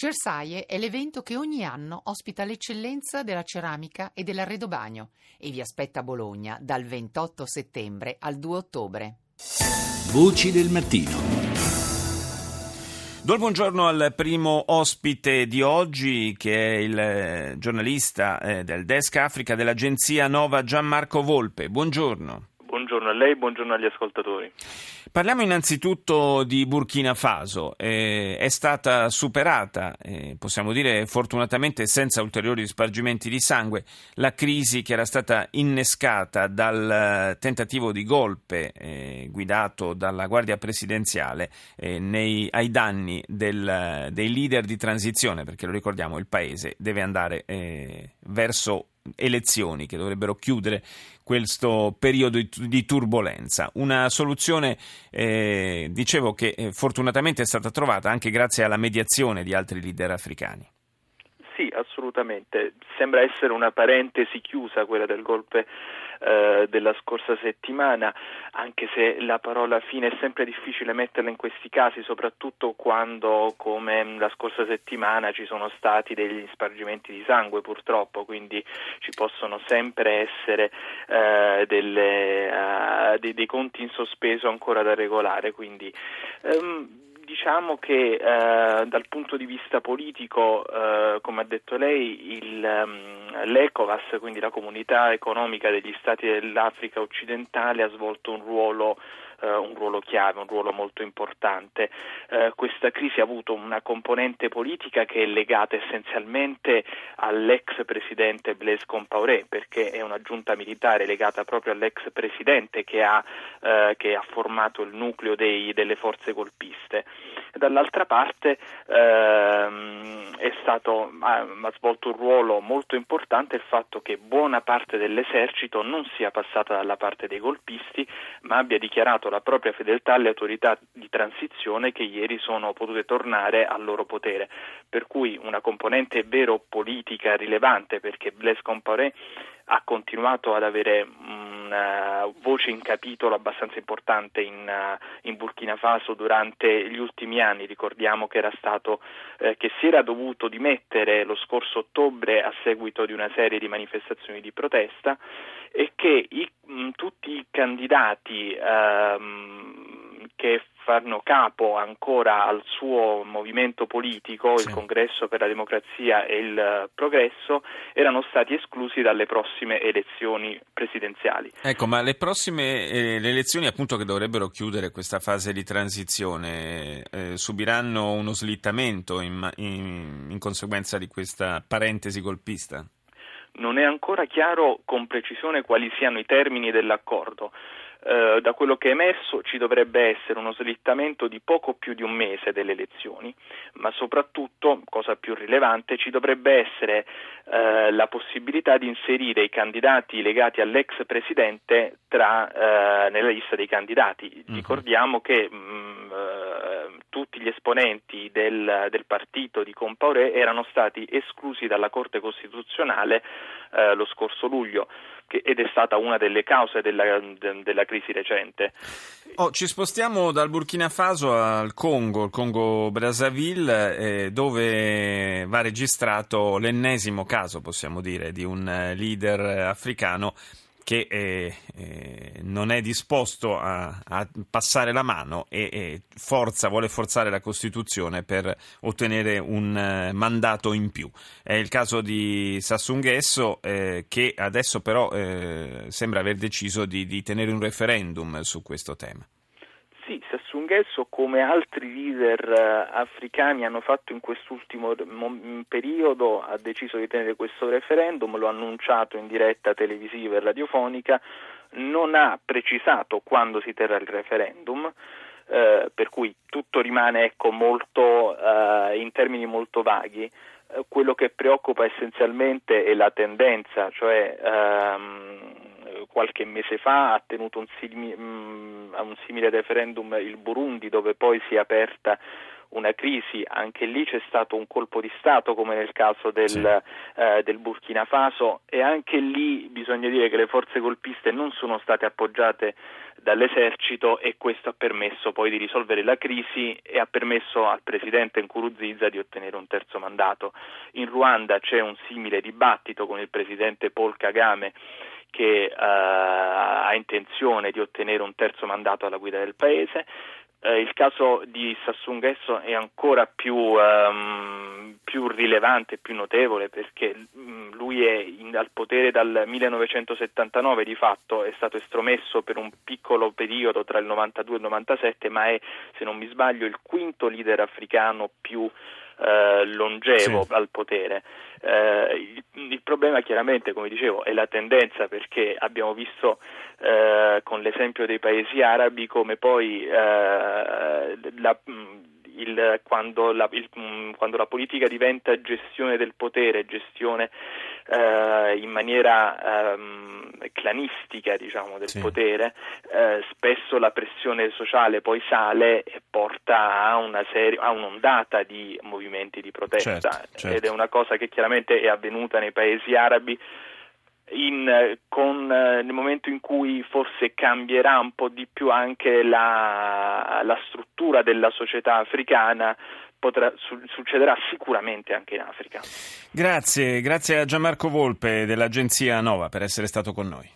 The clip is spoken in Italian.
Cersaie è l'evento che ogni anno ospita l'eccellenza della ceramica e dell'arredobagno e vi aspetta a Bologna dal 28 settembre al 2 ottobre. Voci del mattino. Do il buongiorno al primo ospite di oggi, che è il eh, giornalista eh, del Desk Africa dell'agenzia Nova Gianmarco Volpe. Buongiorno. Buongiorno a lei, buongiorno agli ascoltatori. Parliamo innanzitutto di Burkina Faso. Eh, è stata superata, eh, possiamo dire fortunatamente senza ulteriori spargimenti di sangue, la crisi che era stata innescata dal tentativo di golpe eh, guidato dalla Guardia Presidenziale eh, nei, ai danni del, dei leader di transizione, perché lo ricordiamo, il paese deve andare eh, verso elezioni che dovrebbero chiudere questo periodo di turbolenza. Una soluzione, eh, dicevo, che eh, fortunatamente è stata trovata anche grazie alla mediazione di altri leader africani. Sì, assolutamente. Sembra essere una parentesi chiusa quella del golpe eh, della scorsa settimana, anche se la parola fine è sempre difficile metterla in questi casi, soprattutto quando come la scorsa settimana ci sono stati degli spargimenti di sangue purtroppo, quindi ci possono sempre essere eh, delle, uh, dei, dei, conti in sospeso ancora da regolare. Quindi, um, diciamo che eh, dal punto di vista politico, eh, come ha detto lei, il, um, l'ECOVAS, quindi la comunità economica degli stati dell'Africa occidentale, ha svolto un ruolo eh, un ruolo chiave, un ruolo molto importante. Eh, questa crisi ha avuto una componente politica che è legata essenzialmente all'ex presidente Blaise Compaoré, perché è una giunta militare legata proprio all'ex presidente che ha, eh, che ha formato il nucleo dei, delle forze golpiste. Dall'altra parte ehm, stato, ha, ha svolto un ruolo molto importante il fatto che buona parte dell'esercito non sia passata dalla parte dei golpisti, ma abbia dichiarato la propria fedeltà alle autorità di transizione che ieri sono potute tornare al loro potere. Per cui una componente vero politica rilevante perché Blaise Compaoré ha continuato ad avere una voce in capitolo abbastanza importante in, in, Burkina Faso durante gli ultimi anni. Ricordiamo che, stato, eh, che si era dovuto dimettere lo scorso ottobre a seguito di una serie di manifestazioni di protesta e che i, mh, tutti i candidati ehm, che fanno capo ancora al suo movimento politico, sì. il Congresso per la Democrazia e il Progresso, erano stati esclusi dalle prossime elezioni presidenziali. Ecco, ma le prossime eh, le elezioni appunto che dovrebbero chiudere questa fase di transizione eh, subiranno uno slittamento in, in, in conseguenza di questa parentesi golpista? Non è ancora chiaro con precisione quali siano i termini dell'accordo. Eh, da quello che è emerso ci dovrebbe essere uno slittamento di poco più di un mese delle elezioni, ma soprattutto, cosa più rilevante, ci dovrebbe essere eh, la possibilità di inserire i candidati legati all'ex presidente tra, eh, nella lista dei candidati. Uh-huh. Ricordiamo che mh, mm, tutti gli esponenti del, del, partito di Compaoré erano stati esclusi dalla Corte Costituzionale eh, lo scorso luglio che, ed è stata una delle cause della, de, della crisi recente. Oh, ci spostiamo dal Burkina Faso al Congo, il Congo Brazzaville, eh, dove va registrato l'ennesimo caso, possiamo dire, di un eh, leader africano che eh, eh, non è disposto a, a, passare la mano e, e forza, vuole forzare la Costituzione per ottenere un uh, mandato in più. È il caso di Sassunghesso eh, che adesso però eh, sembra aver deciso di, di tenere un referendum su questo tema. Sì, Sassungesso, come altri leader uh, africani hanno fatto in quest'ultimo mo- periodo, ha deciso di tenere questo referendum, lo ha annunciato in diretta televisiva e radiofonica, non ha precisato quando si terrà il referendum. Uh, per cui tutto rimane ecco, molto, uh, in termini molto vaghi. quello che preoccupa essenzialmente è la tendenza, cioè um, qualche mese fa ha tenuto un, simile, mm, un simile referendum il Burundi dove poi si è aperta una crisi, anche lì c'è stato un colpo di Stato come nel caso del, sì. eh, del, Burkina Faso e anche lì bisogna dire che le forze golpiste non sono state appoggiate dall'esercito e questo ha permesso poi di risolvere la crisi e ha permesso al presidente Nkurunziza di ottenere un terzo mandato. In Ruanda c'è un simile dibattito con il presidente Paul Kagame che uh, ha intenzione di ottenere un terzo mandato alla guida del paese. Uh, il caso di Sassou Nguesso è ancora più, um, più rilevante, più notevole perché um, lui è in, al potere dal 1979 di fatto, è stato estromesso per un piccolo periodo tra il 92 e il 97 ma è, se non mi sbaglio, il quinto leader africano più eh, longevo sì. al potere. Eh, il, il, problema chiaramente, come dicevo, è la tendenza perché abbiamo visto eh, con l'esempio dei paesi arabi come poi eh, la, il, quando, la, il, quando, la, politica diventa gestione del potere, gestione eh, in maniera ehm, clanistica diciamo, del sì. potere, eh, spesso la pressione sociale poi sale e porta a, una serie, a un'ondata di movimenti di protesta certo, certo. ed è una cosa che chiaramente è avvenuta nei paesi arabi in, con, nel momento in cui forse cambierà un po' di più anche la, la struttura della società africana, potrà, su, succederà sicuramente anche in Africa. Grazie, grazie a Gianmarco Volpe dell'agenzia Nova per essere stato con noi.